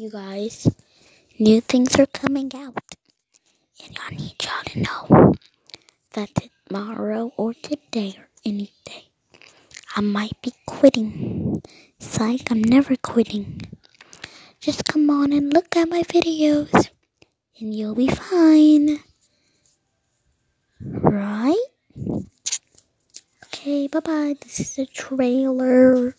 you guys. New things are coming out. And I need y'all to know that tomorrow or today or any day, I might be quitting. Psych, I'm never quitting. Just come on and look at my videos, and you'll be fine. Right? Okay, bye bye. This is a trailer.